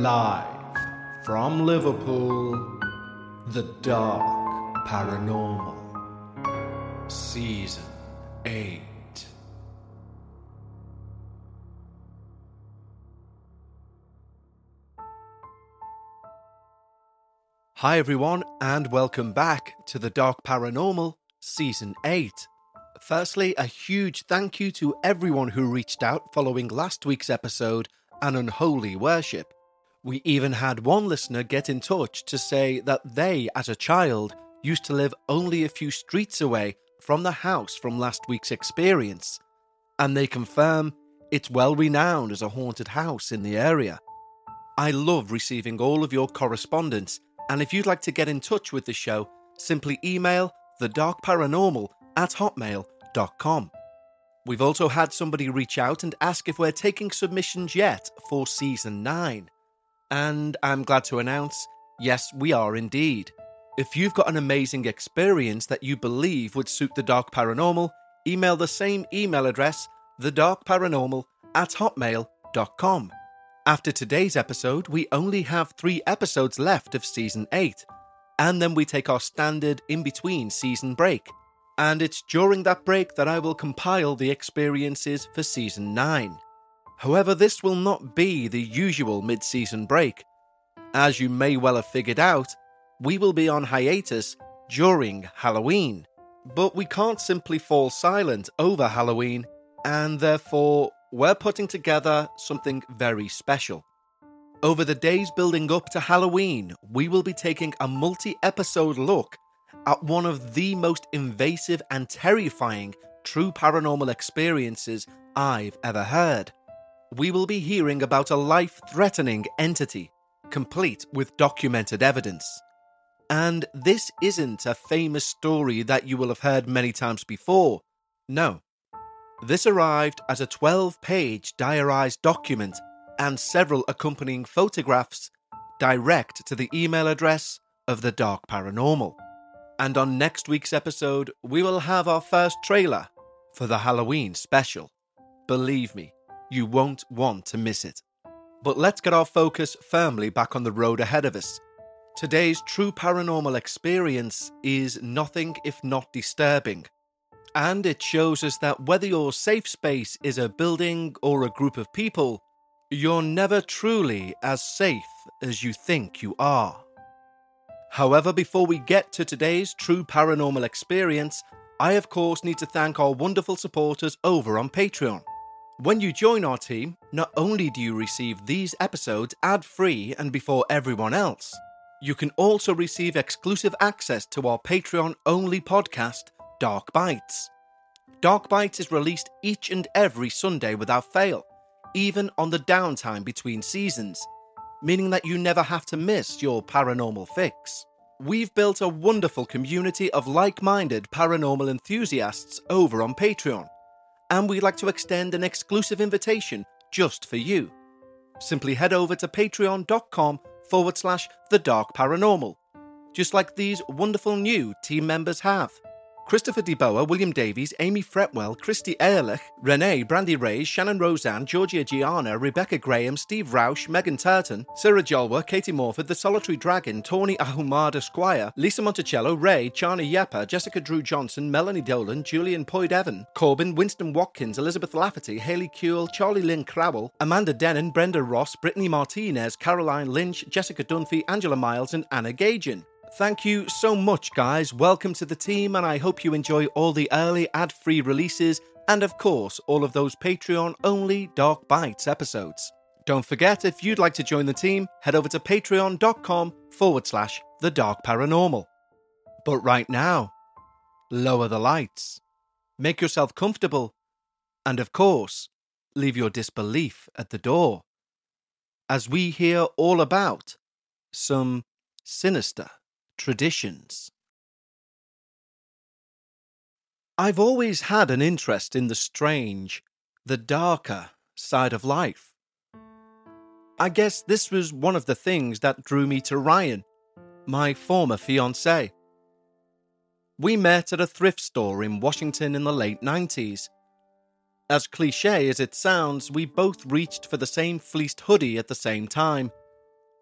Live from Liverpool, The Dark Paranormal, Season 8. Hi, everyone, and welcome back to The Dark Paranormal, Season 8. Firstly, a huge thank you to everyone who reached out following last week's episode, An Unholy Worship. We even had one listener get in touch to say that they, as a child, used to live only a few streets away from the house from last week's experience, and they confirm it's well renowned as a haunted house in the area. I love receiving all of your correspondence, and if you'd like to get in touch with the show, simply email thedarkparanormal at hotmail.com. We've also had somebody reach out and ask if we're taking submissions yet for season 9. And I'm glad to announce, yes, we are indeed. If you've got an amazing experience that you believe would suit the Dark Paranormal, email the same email address, thedarkparanormal at hotmail.com. After today's episode, we only have three episodes left of season 8, and then we take our standard in between season break. And it's during that break that I will compile the experiences for season 9. However, this will not be the usual mid season break. As you may well have figured out, we will be on hiatus during Halloween. But we can't simply fall silent over Halloween, and therefore we're putting together something very special. Over the days building up to Halloween, we will be taking a multi episode look at one of the most invasive and terrifying true paranormal experiences I've ever heard. We will be hearing about a life threatening entity, complete with documented evidence. And this isn't a famous story that you will have heard many times before. No, this arrived as a 12 page diarized document and several accompanying photographs direct to the email address of the Dark Paranormal. And on next week's episode, we will have our first trailer for the Halloween special. Believe me, you won't want to miss it. But let's get our focus firmly back on the road ahead of us. Today's true paranormal experience is nothing if not disturbing. And it shows us that whether your safe space is a building or a group of people, you're never truly as safe as you think you are. However, before we get to today's true paranormal experience, I of course need to thank our wonderful supporters over on Patreon. When you join our team, not only do you receive these episodes ad free and before everyone else, you can also receive exclusive access to our Patreon only podcast, Dark Bites. Dark Bites is released each and every Sunday without fail, even on the downtime between seasons, meaning that you never have to miss your paranormal fix. We've built a wonderful community of like minded paranormal enthusiasts over on Patreon, and we'd like to extend an exclusive invitation just for you. Simply head over to patreon.com forward slash the dark paranormal, just like these wonderful new team members have. Christopher DeBoer, William Davies, Amy Fretwell, Christy Ehrlich, Renee, Brandy Reyes, Shannon Roseanne, Georgia Gianna, Rebecca Graham, Steve Roush, Megan Turton, Sarah Jolwer, Katie Morford, The Solitary Dragon, Tawny Ahumada Squire, Lisa Monticello, Ray, Charlie Yepper, Jessica Drew Johnson, Melanie Dolan, Julian Poyd Evan, Corbin, Winston Watkins, Elizabeth Lafferty, Haley Kuehl, Charlie Lynn Crowell, Amanda Denon, Brenda Ross, Brittany Martinez, Caroline Lynch, Jessica Dunphy, Angela Miles, and Anna Gagin. Thank you so much, guys. Welcome to the team, and I hope you enjoy all the early ad free releases and, of course, all of those Patreon only Dark Bites episodes. Don't forget, if you'd like to join the team, head over to patreon.com forward slash the dark paranormal. But right now, lower the lights, make yourself comfortable, and of course, leave your disbelief at the door. As we hear all about some sinister traditions. I've always had an interest in the strange, the darker side of life. I guess this was one of the things that drew me to Ryan, my former fiance. We met at a thrift store in Washington in the late 90s. As cliche as it sounds, we both reached for the same fleeced hoodie at the same time,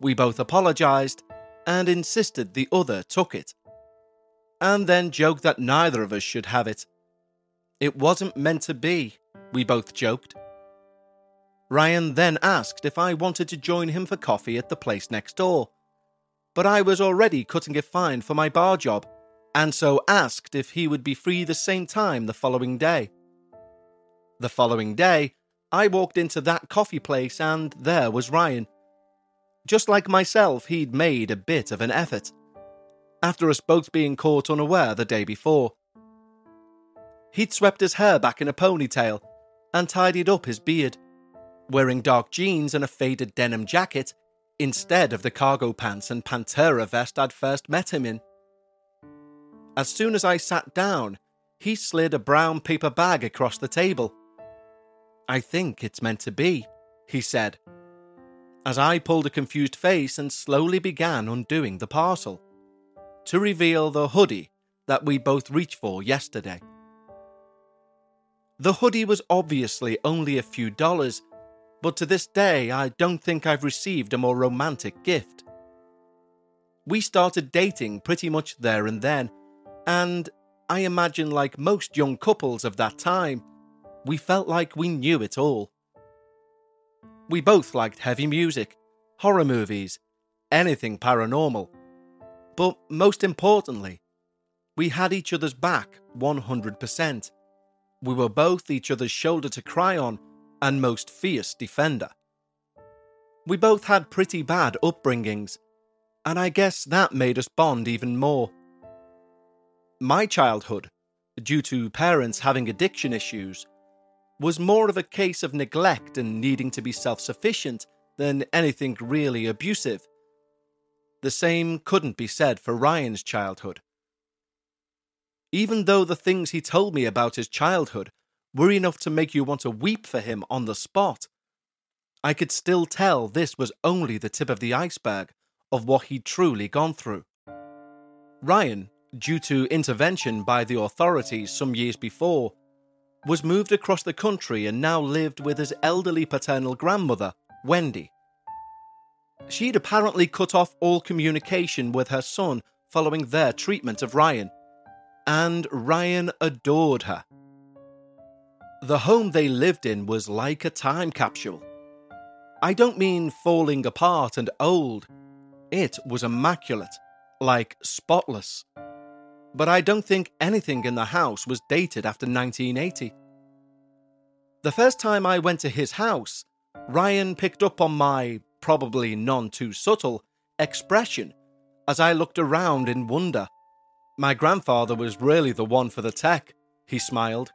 We both apologised and insisted the other took it, and then joked that neither of us should have it. It wasn't meant to be, we both joked. Ryan then asked if I wanted to join him for coffee at the place next door, but I was already cutting a fine for my bar job, and so asked if he would be free the same time the following day. The following day, I walked into that coffee place and there was Ryan. Just like myself, he'd made a bit of an effort. After us both being caught unaware the day before, he'd swept his hair back in a ponytail and tidied up his beard wearing dark jeans and a faded denim jacket instead of the cargo pants and Pantera vest I'd first met him in. As soon as I sat down, he slid a brown paper bag across the table. I think it's meant to be, he said, as I pulled a confused face and slowly began undoing the parcel to reveal the hoodie that we both reached for yesterday. The hoodie was obviously only a few dollars, but to this day, I don't think I've received a more romantic gift. We started dating pretty much there and then, and I imagine, like most young couples of that time, we felt like we knew it all. We both liked heavy music, horror movies, anything paranormal. But most importantly, we had each other's back 100%. We were both each other's shoulder to cry on and most fierce defender. We both had pretty bad upbringings, and I guess that made us bond even more. My childhood, due to parents having addiction issues, was more of a case of neglect and needing to be self sufficient than anything really abusive. The same couldn't be said for Ryan's childhood. Even though the things he told me about his childhood were enough to make you want to weep for him on the spot. I could still tell this was only the tip of the iceberg of what he'd truly gone through. Ryan, due to intervention by the authorities some years before, was moved across the country and now lived with his elderly paternal grandmother, Wendy. She'd apparently cut off all communication with her son following their treatment of Ryan, and Ryan adored her. The home they lived in was like a time capsule. I don't mean falling apart and old. It was immaculate, like spotless. But I don't think anything in the house was dated after 1980. The first time I went to his house, Ryan picked up on my, probably none too subtle, expression as I looked around in wonder. My grandfather was really the one for the tech, he smiled.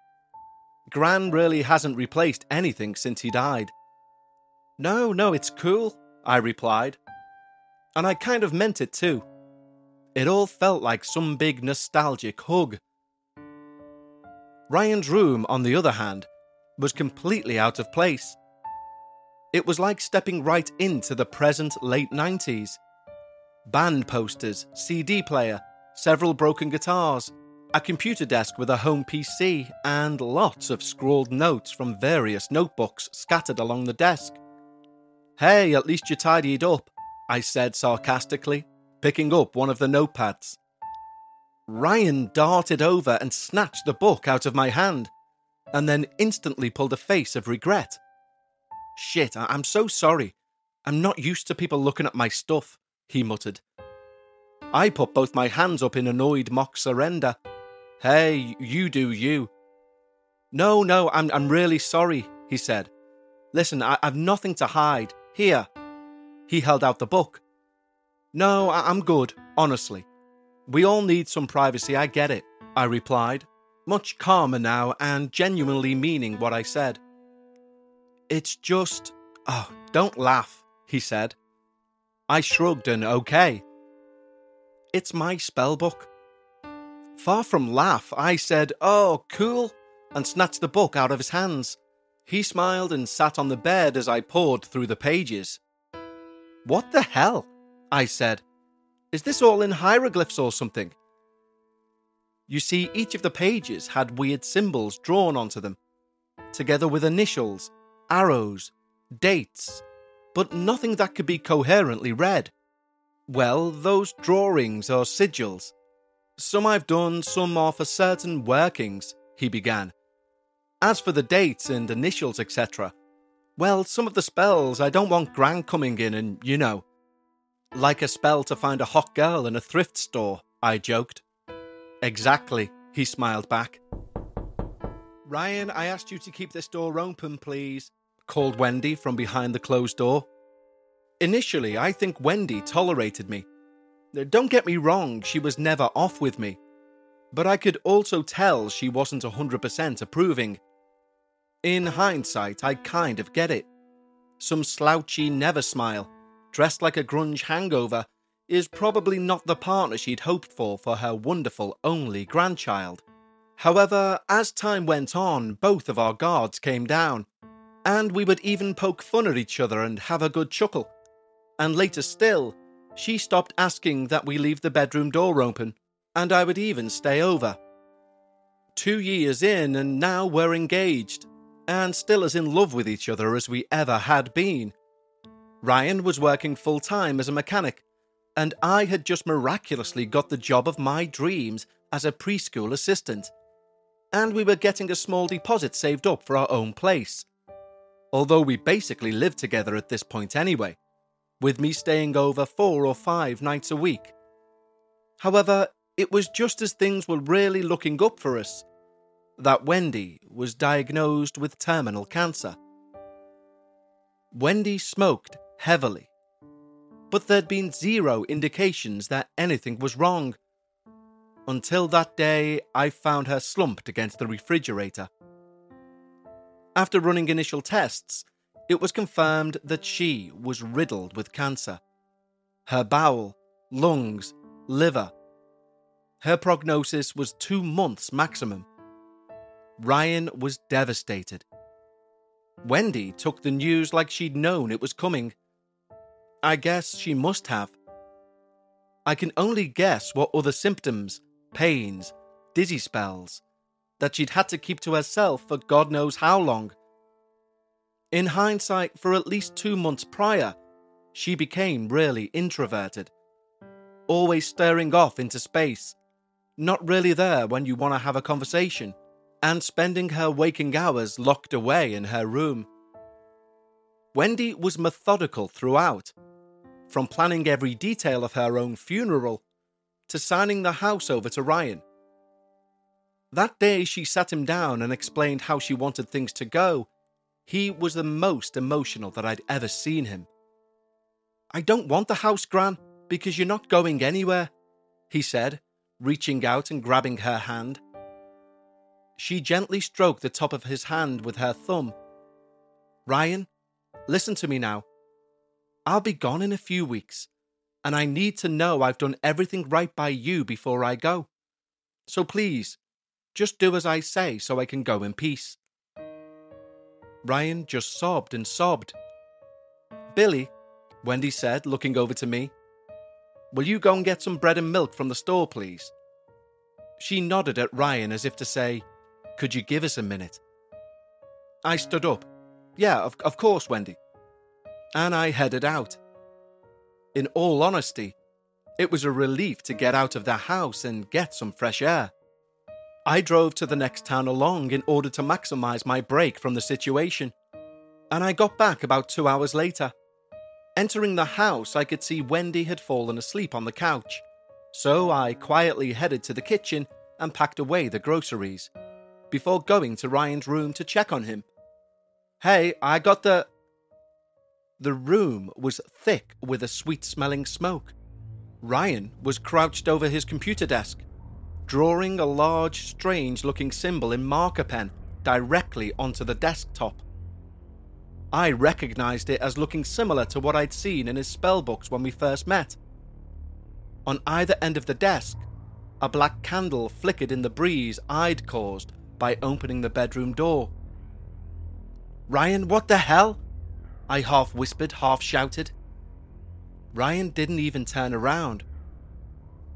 Gran really hasn't replaced anything since he died. No, no, it's cool, I replied. And I kind of meant it too. It all felt like some big nostalgic hug. Ryan's room, on the other hand, was completely out of place. It was like stepping right into the present late 90s. Band posters, CD player, several broken guitars, a computer desk with a home PC, and lots of scrawled notes from various notebooks scattered along the desk. Hey, at least you tidied up, I said sarcastically, picking up one of the notepads. Ryan darted over and snatched the book out of my hand, and then instantly pulled a face of regret. Shit, I- am so sorry. I'm not used to people looking at my stuff, he muttered. I put both my hands up in annoyed mock surrender Hey, you do you. No, no, I'm, I'm really sorry, he said. Listen, I, I've nothing to hide. Here. He held out the book. No, I, I'm good, honestly. We all need some privacy, I get it, I replied, much calmer now and genuinely meaning what I said. It's just. Oh, don't laugh, he said. I shrugged and okay. It's my spell book. Far from laugh, I said, Oh, cool, and snatched the book out of his hands. He smiled and sat on the bed as I pored through the pages. What the hell? I said. Is this all in hieroglyphs or something? You see, each of the pages had weird symbols drawn onto them, together with initials, arrows, dates, but nothing that could be coherently read. Well, those drawings are sigils. Some I've done, some are for certain workings, he began. As for the dates and initials, etc., well, some of the spells I don't want Gran coming in and, you know. Like a spell to find a hot girl in a thrift store, I joked. Exactly, he smiled back. Ryan, I asked you to keep this door open, please, called Wendy from behind the closed door. Initially, I think Wendy tolerated me. Don't get me wrong, she was never off with me. But I could also tell she wasn't 100% approving. In hindsight, I kind of get it. Some slouchy never smile, dressed like a grunge hangover, is probably not the partner she'd hoped for for her wonderful only grandchild. However, as time went on, both of our guards came down, and we would even poke fun at each other and have a good chuckle. And later still, she stopped asking that we leave the bedroom door open, and I would even stay over. Two years in, and now we're engaged, and still as in love with each other as we ever had been. Ryan was working full time as a mechanic, and I had just miraculously got the job of my dreams as a preschool assistant. And we were getting a small deposit saved up for our own place. Although we basically lived together at this point anyway with me staying over four or five nights a week. However, it was just as things were really looking up for us that Wendy was diagnosed with terminal cancer. Wendy smoked heavily, but there'd been zero indications that anything was wrong. Until that day, I found her slumped against the refrigerator. After running initial tests, it was confirmed that she was riddled with cancer. Her bowel, lungs, liver. Her prognosis was two months maximum. Ryan was devastated. Wendy took the news like she'd known it was coming. I guess she must have. I can only guess what other symptoms, pains, dizzy spells, that she'd had to keep to herself for God knows how long in hindsight, for at least two months prior, she became really introverted, always staring off into space, not really there when you want to have a conversation, and spending her waking hours locked away in her room. Wendy was methodical throughout, from planning every detail of her own funeral to signing the house over to Ryan. That day, she sat him down and explained how she wanted things to go he was the most emotional that I'd ever seen him. I don't want the house, Gran, because you're not going anywhere, he said, reaching out and grabbing her hand. She gently stroked the top of his hand with her thumb. Ryan, listen to me now. I'll be gone in a few weeks, and I need to know I've done everything right by you before I go. So please, just do as I say so I can go in peace. Ryan just sobbed and sobbed. Billie, Wendy said, looking over to me, will you go and get some bread and milk from the store, please? She nodded at Ryan as if to say, Could you give us a minute? I stood up. Yeah, of, of course, Wendy. And I headed out. In all honesty, it was a relief to get out of the house and get some fresh air. I drove to the next town along in order to maximize my break from the situation, and I got back about two hours later. Entering the house, I could see Wendy had fallen asleep on the couch, so I quietly headed to the kitchen and packed away the groceries before going to Ryan's room to check on him. Hey, I got the. The room was thick with a sweet smelling smoke. Ryan was crouched over his computer desk, drawing a large, strange looking symbol in marker pen directly onto the desktop. I recognized it as looking similar to what I'd seen in his spellbooks when we first met. On either end of the desk, a black candle flickered in the breeze I'd caused by opening the bedroom door. Ryan, what the hell? I half whispered, half shouted. Ryan didn't even turn around.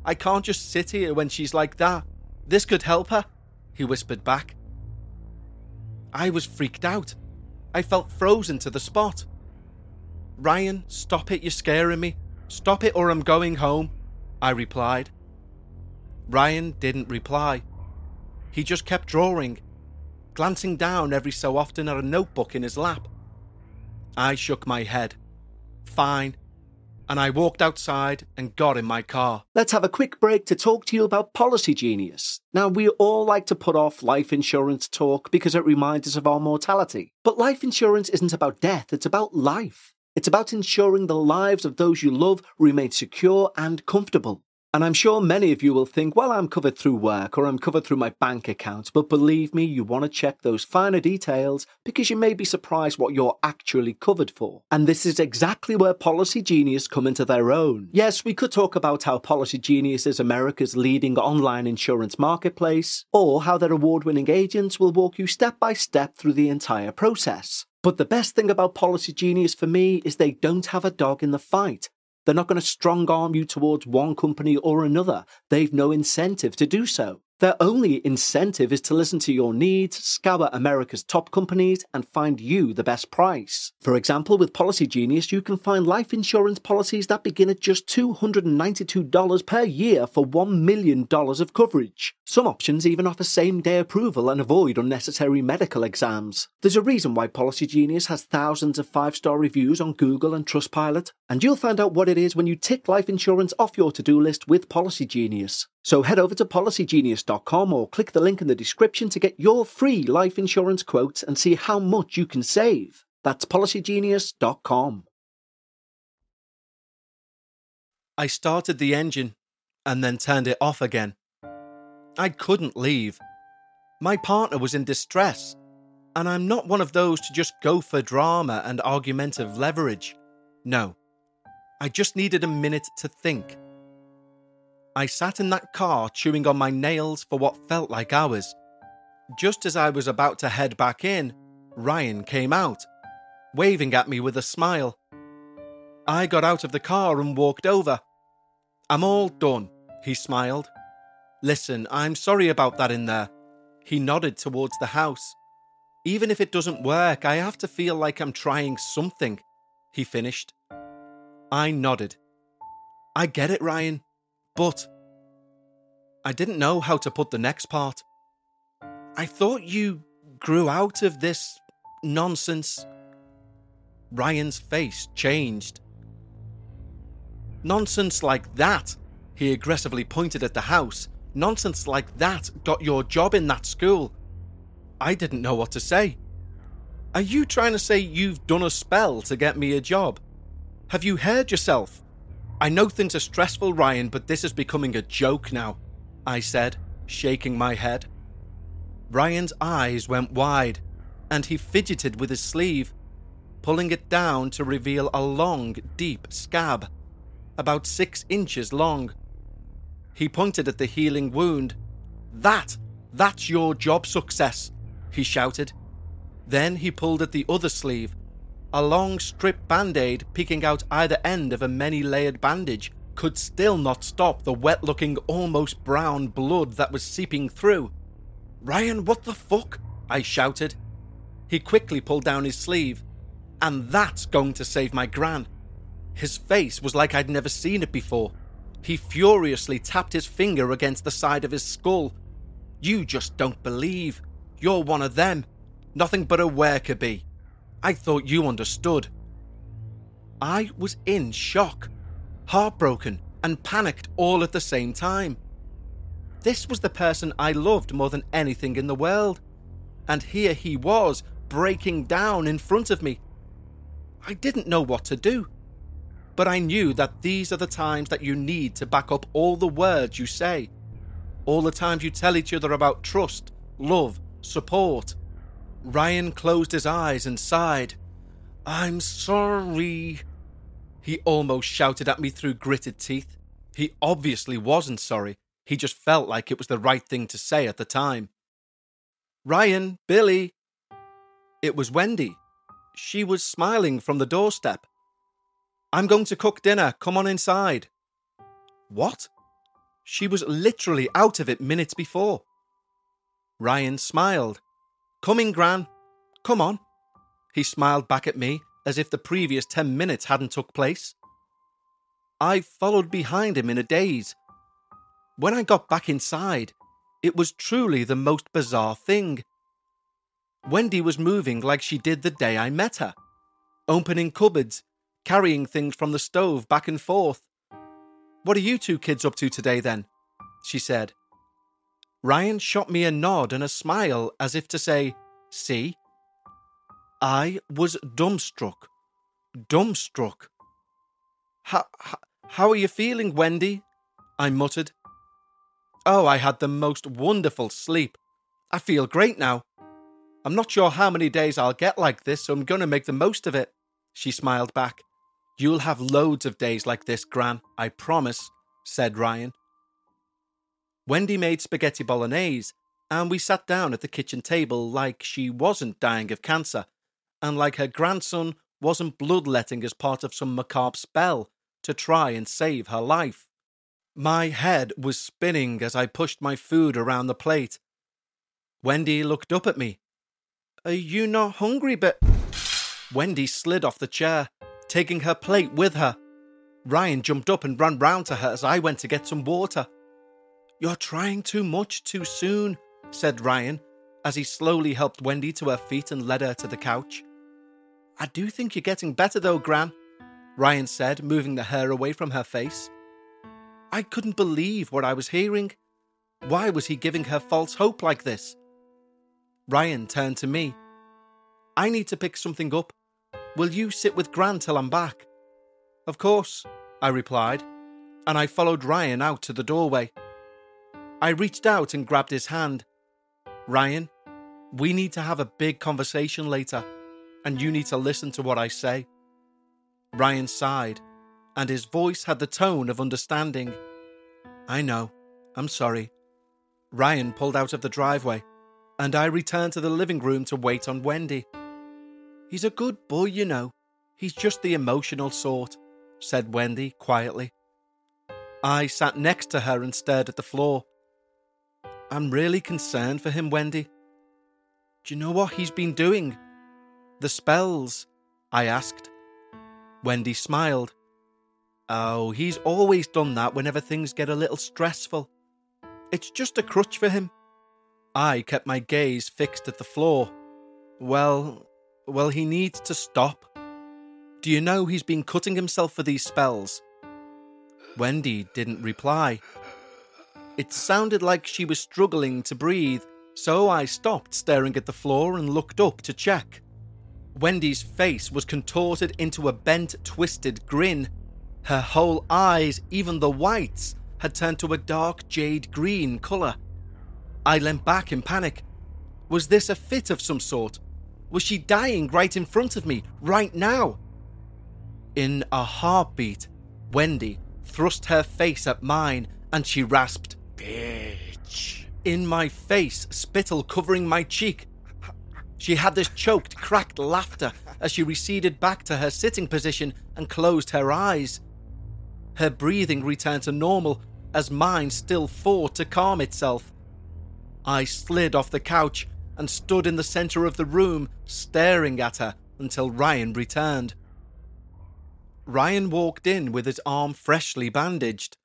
I can't just sit here when she's like that. This could help her, he whispered back. I was freaked out. I felt frozen to the spot. Ryan, stop it, you're scaring me. Stop it or I'm going home, I replied. Ryan didn't reply. He just kept drawing, glancing down every so often at a notebook in his lap. I shook my head. Fine. And I walked outside and got in my car. Let's have a quick break to talk to you about Policy Genius. Now, we all like to put off life insurance talk because it reminds us of our mortality. But life insurance isn't about death, it's about life. It's about ensuring the lives of those you love remain secure and comfortable. And I'm sure many of you will think, well, I'm covered through work or I'm covered through my bank account. But believe me, you want to check those finer details because you may be surprised what you're actually covered for. And this is exactly where Policy Genius come into their own. Yes, we could talk about how Policy Genius is America's leading online insurance marketplace, or how their award winning agents will walk you step by step through the entire process. But the best thing about Policy Genius for me is they don't have a dog in the fight. They're not going to strong arm you towards one company or another. They've no incentive to do so. Their only incentive is to listen to your needs, scour America's top companies, and find you the best price. For example, with Policy Genius, you can find life insurance policies that begin at just $292 per year for $1 million of coverage. Some options even offer same day approval and avoid unnecessary medical exams. There's a reason why Policy Genius has thousands of five star reviews on Google and Trustpilot, and you'll find out what it is when you tick life insurance off your to do list with Policy Genius. So head over to policygenius.com or click the link in the description to get your free life insurance quotes and see how much you can save. That's policygenius.com. I started the engine and then turned it off again. I couldn't leave. My partner was in distress, and I'm not one of those to just go for drama and argumentative leverage. No. I just needed a minute to think. I sat in that car chewing on my nails for what felt like hours. Just as I was about to head back in, Ryan came out, waving at me with a smile. I got out of the car and walked over. I'm all done, he smiled. Listen, I'm sorry about that in there. He nodded towards the house. Even if it doesn't work, I have to feel like I'm trying something, he finished. I nodded. I get it, Ryan. But I didn't know how to put the next part. I thought you grew out of this nonsense. Ryan's face changed. Nonsense like that, he aggressively pointed at the house. Nonsense like that got your job in that school. I didn't know what to say. Are you trying to say you've done a spell to get me a job? Have you heard yourself? I know things are stressful, Ryan, but this is becoming a joke now, I said, shaking my head. Ryan's eyes went wide, and he fidgeted with his sleeve, pulling it down to reveal a long, deep scab, about six inches long. He pointed at the healing wound. That, that's your job success, he shouted. Then he pulled at the other sleeve a long strip band aid peeking out either end of a many layered bandage could still not stop the wet looking, almost brown blood that was seeping through. Ryan, what the fuck? I shouted. He quickly pulled down his sleeve. And that's going to save my gran. His face was like I'd never seen it before. He furiously tapped his finger against the side of his skull. You just don't believe. You're one of them. Nothing but a worker bee. I thought you understood. I was in shock, heartbroken, and panicked all at the same time. This was the person I loved more than anything in the world, and here he was breaking down in front of me. I didn't know what to do, but I knew that these are the times that you need to back up all the words you say, all the times you tell each other about trust, love, support, Ryan closed his eyes and sighed. I'm sorry. He almost shouted at me through gritted teeth. He obviously wasn't sorry. He just felt like it was the right thing to say at the time. Ryan, Billie. It was Wendy. She was smiling from the doorstep. I'm going to cook dinner. Come on inside. What? She was literally out of it minutes before. Ryan smiled. Coming, Gran. Come on. He smiled back at me as if the previous 10 minutes hadn't took place. I followed behind him in a daze. When I got back inside, it was truly the most bizarre thing. Wendy was moving like she did the day I met her, opening cupboards, carrying things from the stove back and forth. What are you two kids up to today then? she said. Ryan shot me a nod and a smile as if to say, See? I was dumbstruck. Dumbstruck. How, how are you feeling, Wendy? I muttered. Oh, I had the most wonderful sleep. I feel great now. I'm not sure how many days I'll get like this, so I'm going to make the most of it. She smiled back. You'll have loads of days like this, Gran, I promise, said Ryan. Wendy made spaghetti bolognese, and we sat down at the kitchen table like she wasn't dying of cancer, and like her grandson wasn't bloodletting as part of some macabre spell to try and save her life. My head was spinning as I pushed my food around the plate. Wendy looked up at me. Are you not hungry, but. Wendy slid off the chair, taking her plate with her. Ryan jumped up and ran round to her as I went to get some water. You're trying too much too soon, said Ryan as he slowly helped Wendy to her feet and led her to the couch. I do think you're getting better though, Gran, Ryan said, moving the hair away from her face. I couldn't believe what I was hearing. Why was he giving her false hope like this? Ryan turned to me. I need to pick something up. Will you sit with Gran till I'm back? Of course, I replied, and I followed Ryan out to the doorway. I reached out and grabbed his hand. Ryan, we need to have a big conversation later, and you need to listen to what I say. Ryan sighed and his voice had the tone of understanding. I know. I'm sorry. Ryan pulled out of the driveway, and I returned to the living room to wait on Wendy. He's a good boy, you know. He's just the emotional sort, said Wendy quietly. I sat next to her and stared at the floor. I'm really concerned for him, Wendy. Do you know what he's been doing? The spells, I asked. Wendy smiled. Oh, he's always done that whenever things get a little stressful. It's just a crutch for him. I kept my gaze fixed at the floor. Well, well, he needs to stop. Do you know he's been cutting himself for these spells? Wendy didn't reply. It sounded like she was struggling to breathe, so I stopped staring at the floor and looked up to check. Wendy's face was contorted into a bent, twisted grin her whole eyes, even the whites, had turned to a dark jade green colour. I leant back in panic. Was this a fit of some sort? Was she dying right in front of me, right now? In a heartbeat, Wendy thrust her face at mine and she rasped, Bitch. In my face, spittle covering my cheek. She had this choked, cracked laughter as she receded back to her sitting position and closed her eyes. Her breathing returned to normal as mine still fought to calm itself. I slid off the couch and stood in the centre of the room, staring at her until Ryan returned. Ryan walked in with his arm freshly bandaged,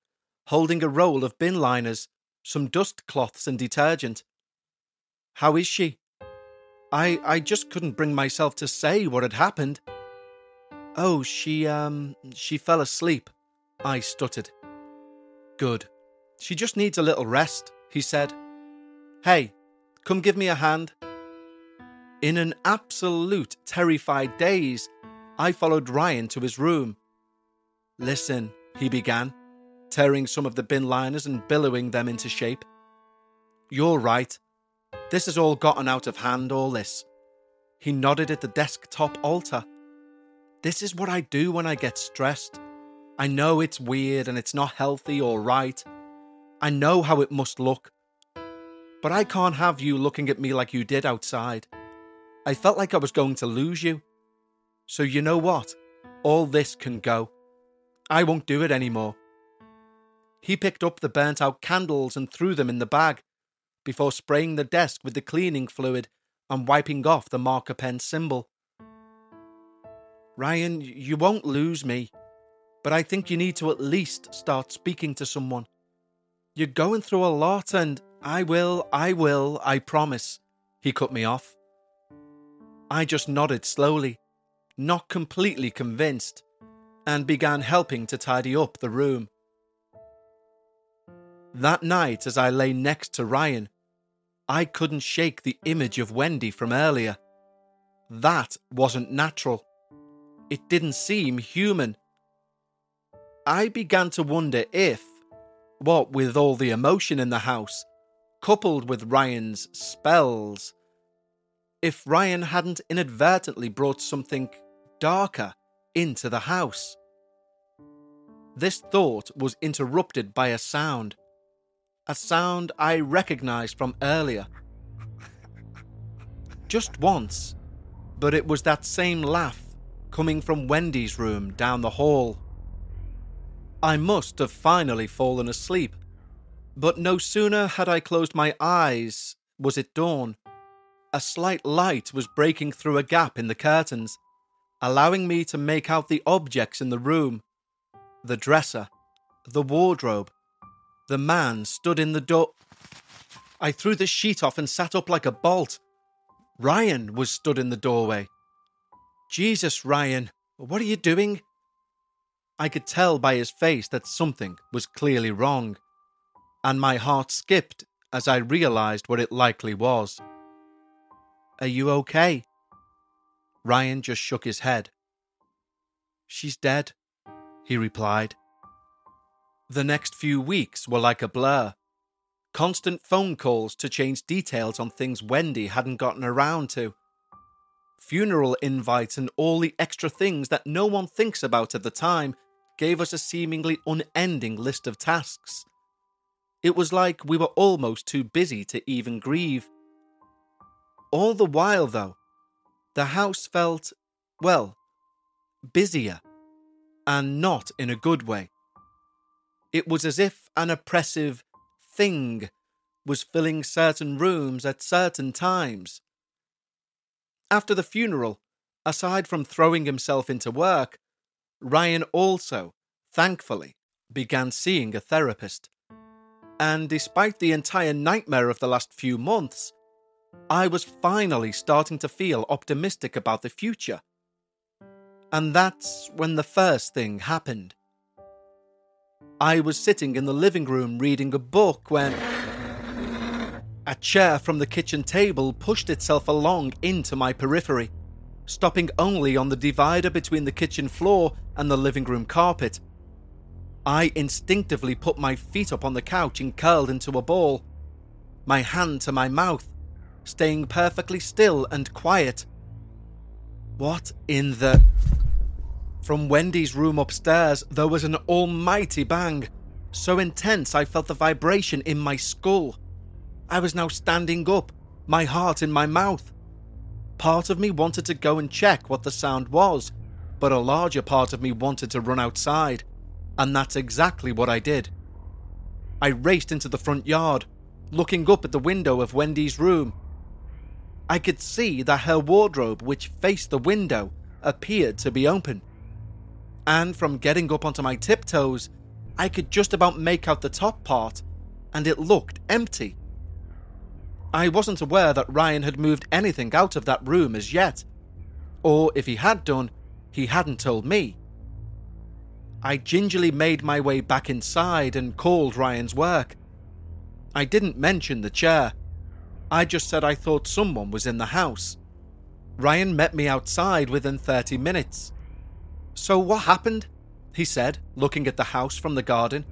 holding a roll of bin liners, some dust cloths, and detergent. How is she? I I just couldn't bring myself to say what had happened. Oh, she um she fell asleep. I stuttered. Good. She just needs a little rest, he said. Hey, come give me a hand. In an absolute terrified daze, I followed Ryan to his room. Listen, he began, tearing some of the bin liners and billowing them into shape. You're right. This has all gotten out of hand, all this. He nodded at the desktop altar. This is what I do when I get stressed. I know it's weird and it's not healthy or right. I know how it must look. But I can't have you looking at me like you did outside. I felt like I was going to lose you. So you know what? All this can go. I won't do it anymore. He picked up the burnt out candles and threw them in the bag before spraying the desk with the cleaning fluid and wiping off the marker pen symbol. Ryan, you won't lose me, but I think you need to at least start speaking to someone. You're going through a lot, and I will, I will, I promise. He cut me off. I just nodded slowly, not completely convinced, and began helping to tidy up the room. That night, as I lay next to Ryan, I couldn't shake the image of Wendy from earlier. That wasn't natural. It didn't seem human. I began to wonder if, what with all the emotion in the house, coupled with Ryan's spells, if Ryan hadn't inadvertently brought something darker into the house. This thought was interrupted by a sound a sound I recognized from earlier. Just once, but it was that same laugh coming from Wendy's room down the hall. I must have finally fallen asleep, but no sooner had I closed my eyes was it dawn. A slight light was breaking through a gap in the curtains, allowing me to make out the objects in the room the dresser, the wardrobe, the man stood in the door. I threw the sheet off and sat up like a bolt. Ryan was stood in the doorway. Jesus, Ryan, what are you doing? I could tell by his face that something was clearly wrong, and my heart skipped as I realized what it likely was. Are you okay? Ryan just shook his head. She's dead, he replied. The next few weeks were like a blur. Constant phone calls to change details on things Wendy hadn't gotten around to. Funeral invites and all the extra things that no one thinks about at the time gave us a seemingly unending list of tasks. It was like we were almost too busy to even grieve. All the while, though, the house felt, well, busier, and not in a good way. It was as if an oppressive thing was filling certain rooms at certain times. After the funeral, aside from throwing himself into work, Ryan also, thankfully, began seeing a therapist. And despite the entire nightmare of the last few months, I was finally starting to feel optimistic about the future. And that's when the first thing happened. I was sitting in the living room reading a book when a chair from the kitchen table pushed itself along into my periphery, stopping only on the divider between the kitchen floor and the living room carpet. I instinctively put my feet up on the couch and curled into a ball, my hand to my mouth, staying perfectly still and quiet. What in the. From Wendy's room upstairs, there was an almighty bang, so intense I felt the vibration in my skull. I was now standing up, my heart in my mouth. Part of me wanted to go and check what the sound was, but a larger part of me wanted to run outside, and that's exactly what I did. I raced into the front yard, looking up at the window of Wendy's room. I could see that her wardrobe, which faced the window, appeared to be open and from getting up onto my tiptoes, I could just about make out the top part, and it looked empty. I wasn't aware that Ryan had moved anything out of that room as yet, or if he had done, he hadn't told me. I gingerly made my way back inside and called Ryan's work. I didn't mention the chair. I just said I thought someone was in the house. Ryan met me outside within 30 minutes. So what happened? He said, looking at the house from the garden.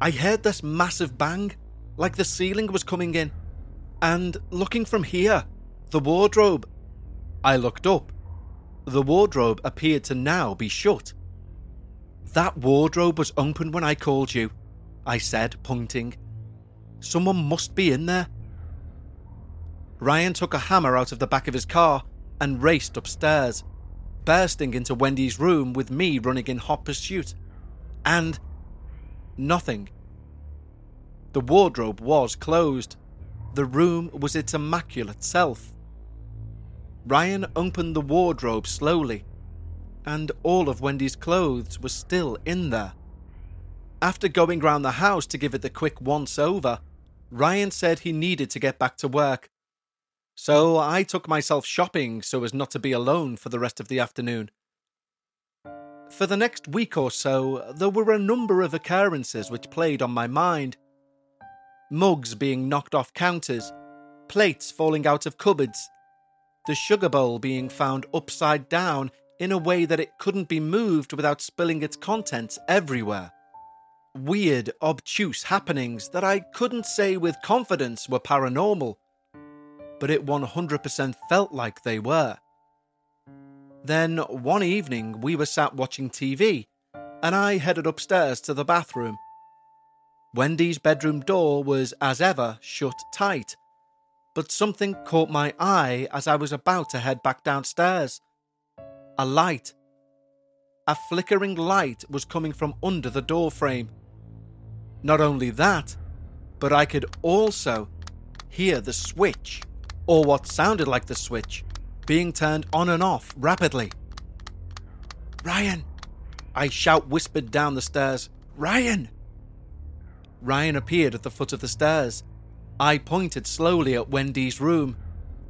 I heard this massive bang, like the ceiling was coming in. And looking from here, the wardrobe. I looked up. The wardrobe appeared to now be shut. That wardrobe was open when I called you, I said, pointing. Someone must be in there. Ryan took a hammer out of the back of his car and raced upstairs bursting into Wendy's room with me running in hot pursuit. And nothing. The wardrobe was closed. The room was its immaculate self. Ryan opened the wardrobe slowly, and all of Wendy's clothes were still in there. After going round the house to give it the quick once over, Ryan said he needed to get back to work. So I took myself shopping so as not to be alone for the rest of the afternoon. For the next week or so, there were a number of occurrences which played on my mind. Mugs being knocked off counters, plates falling out of cupboards, the sugar bowl being found upside down in a way that it couldn't be moved without spilling its contents everywhere. Weird, obtuse happenings that I couldn't say with confidence were paranormal, but it 100% felt like they were. Then, one evening, we were sat watching TV, and I headed upstairs to the bathroom. Wendy's bedroom door was, as ever, shut tight, but something caught my eye as I was about to head back downstairs. A light. A flickering light was coming from under the door frame. Not only that, but I could also hear the switch, or what sounded like the switch, being turned on and off rapidly. Ryan! I shout whispered down the stairs. Ryan! Ryan appeared at the foot of the stairs. I pointed slowly at Wendy's room,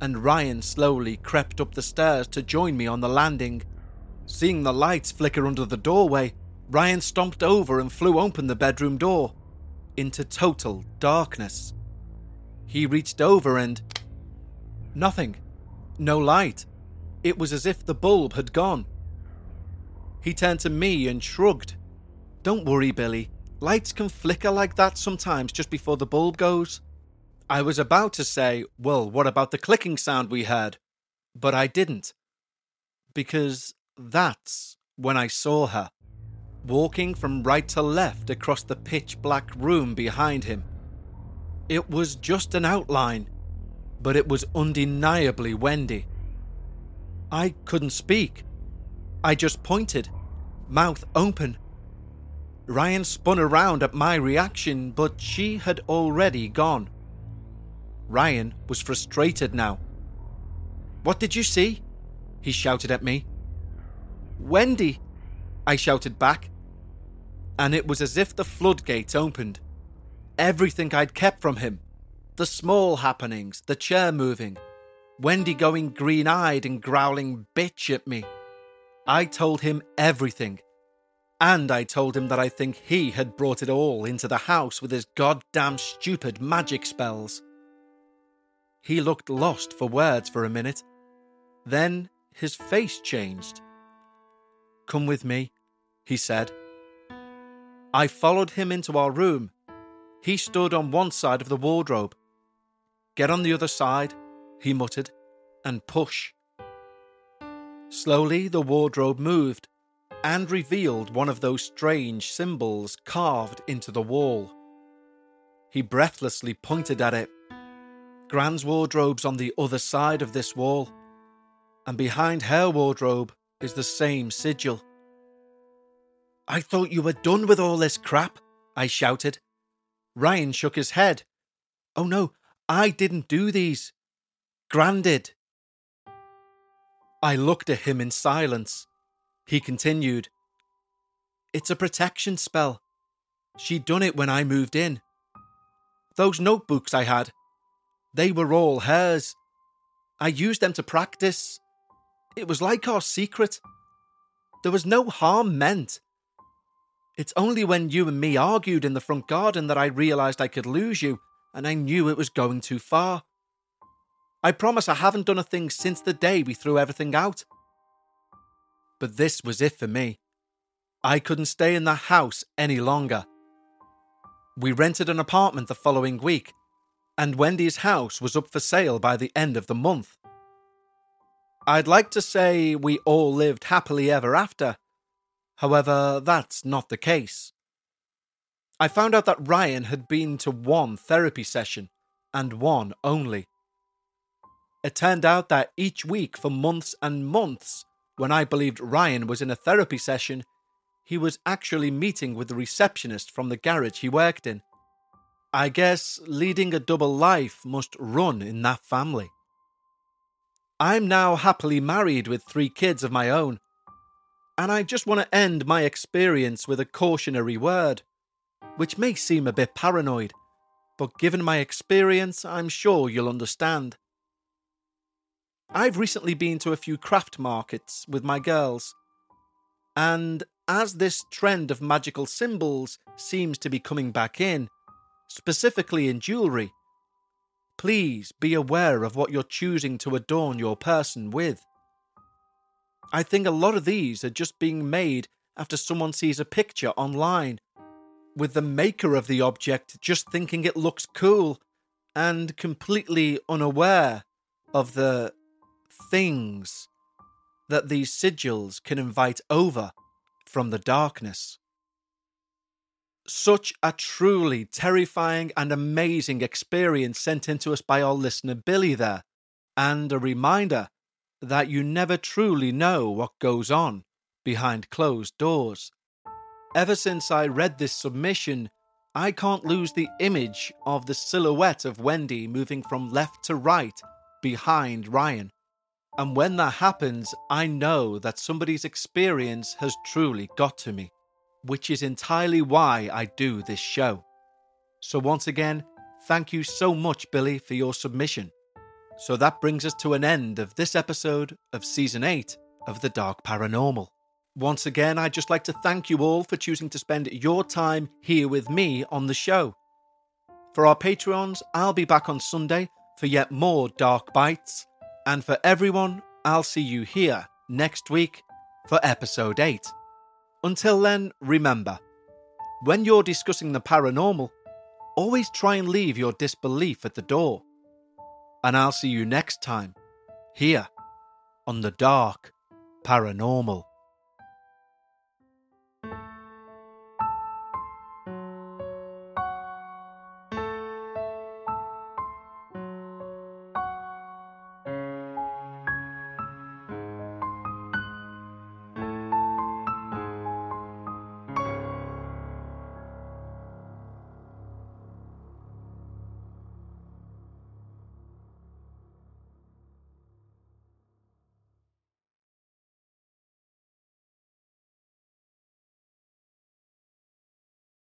and Ryan slowly crept up the stairs to join me on the landing. Seeing the lights flicker under the doorway, Ryan stomped over and flew open the bedroom door into total darkness. He reached over and. Nothing. No light. It was as if the bulb had gone. He turned to me and shrugged. Don't worry, Billie. Lights can flicker like that sometimes just before the bulb goes. I was about to say, well, what about the clicking sound we heard? But I didn't. Because that's when I saw her, walking from right to left across the pitch black room behind him. It was just an outline, but it was undeniably Wendy. I couldn't speak. I just pointed, mouth open. Ryan spun around at my reaction, but she had already gone. Ryan was frustrated now. What did you see? He shouted at me. Wendy, I shouted back. And it was as if the floodgates opened. Everything I'd kept from him the small happenings, the chair moving, Wendy going green eyed and growling bitch at me. I told him everything. And I told him that I think he had brought it all into the house with his goddamn stupid magic spells. He looked lost for words for a minute. Then his face changed. Come with me, he said. I followed him into our room. He stood on one side of the wardrobe. Get on the other side, he muttered, and push. Slowly the wardrobe moved and revealed one of those strange symbols carved into the wall. He breathlessly pointed at it Gran's wardrobe's on the other side of this wall, and behind her wardrobe is the same sigil. I thought you were done with all this crap, I shouted. Ryan shook his head. Oh no, I didn't do these. Granted. I looked at him in silence. He continued. It's a protection spell. She'd done it when I moved in. Those notebooks I had, they were all hers. I used them to practice. It was like our secret. There was no harm meant. It's only when you and me argued in the front garden that I realised I could lose you, and I knew it was going too far. I promise I haven't done a thing since the day we threw everything out. But this was it for me. I couldn't stay in the house any longer. We rented an apartment the following week, and Wendy's house was up for sale by the end of the month. I'd like to say we all lived happily ever after. However, that's not the case. I found out that Ryan had been to one therapy session, and one only. It turned out that each week for months and months, when I believed Ryan was in a therapy session, he was actually meeting with the receptionist from the garage he worked in. I guess leading a double life must run in that family. I'm now happily married with three kids of my own. And I just want to end my experience with a cautionary word, which may seem a bit paranoid, but given my experience, I'm sure you'll understand. I've recently been to a few craft markets with my girls, and as this trend of magical symbols seems to be coming back in, specifically in jewellery, please be aware of what you're choosing to adorn your person with. I think a lot of these are just being made after someone sees a picture online, with the maker of the object just thinking it looks cool and completely unaware of the things that these sigils can invite over from the darkness. Such a truly terrifying and amazing experience sent into us by our listener Billie there, and a reminder that you never truly know what goes on behind closed doors. Ever since I read this submission, I can't lose the image of the silhouette of Wendy moving from left to right behind Ryan. And when that happens, I know that somebody's experience has truly got to me, which is entirely why I do this show. So, once again, thank you so much, Billie, for your submission. So that brings us to an end of this episode of Season 8 of The Dark Paranormal. Once again, I'd just like to thank you all for choosing to spend your time here with me on the show. For our Patreons, I'll be back on Sunday for yet more Dark Bites. And for everyone, I'll see you here next week for Episode 8. Until then, remember when you're discussing the paranormal, always try and leave your disbelief at the door and I'll see you next time here on the Dark Paranormal.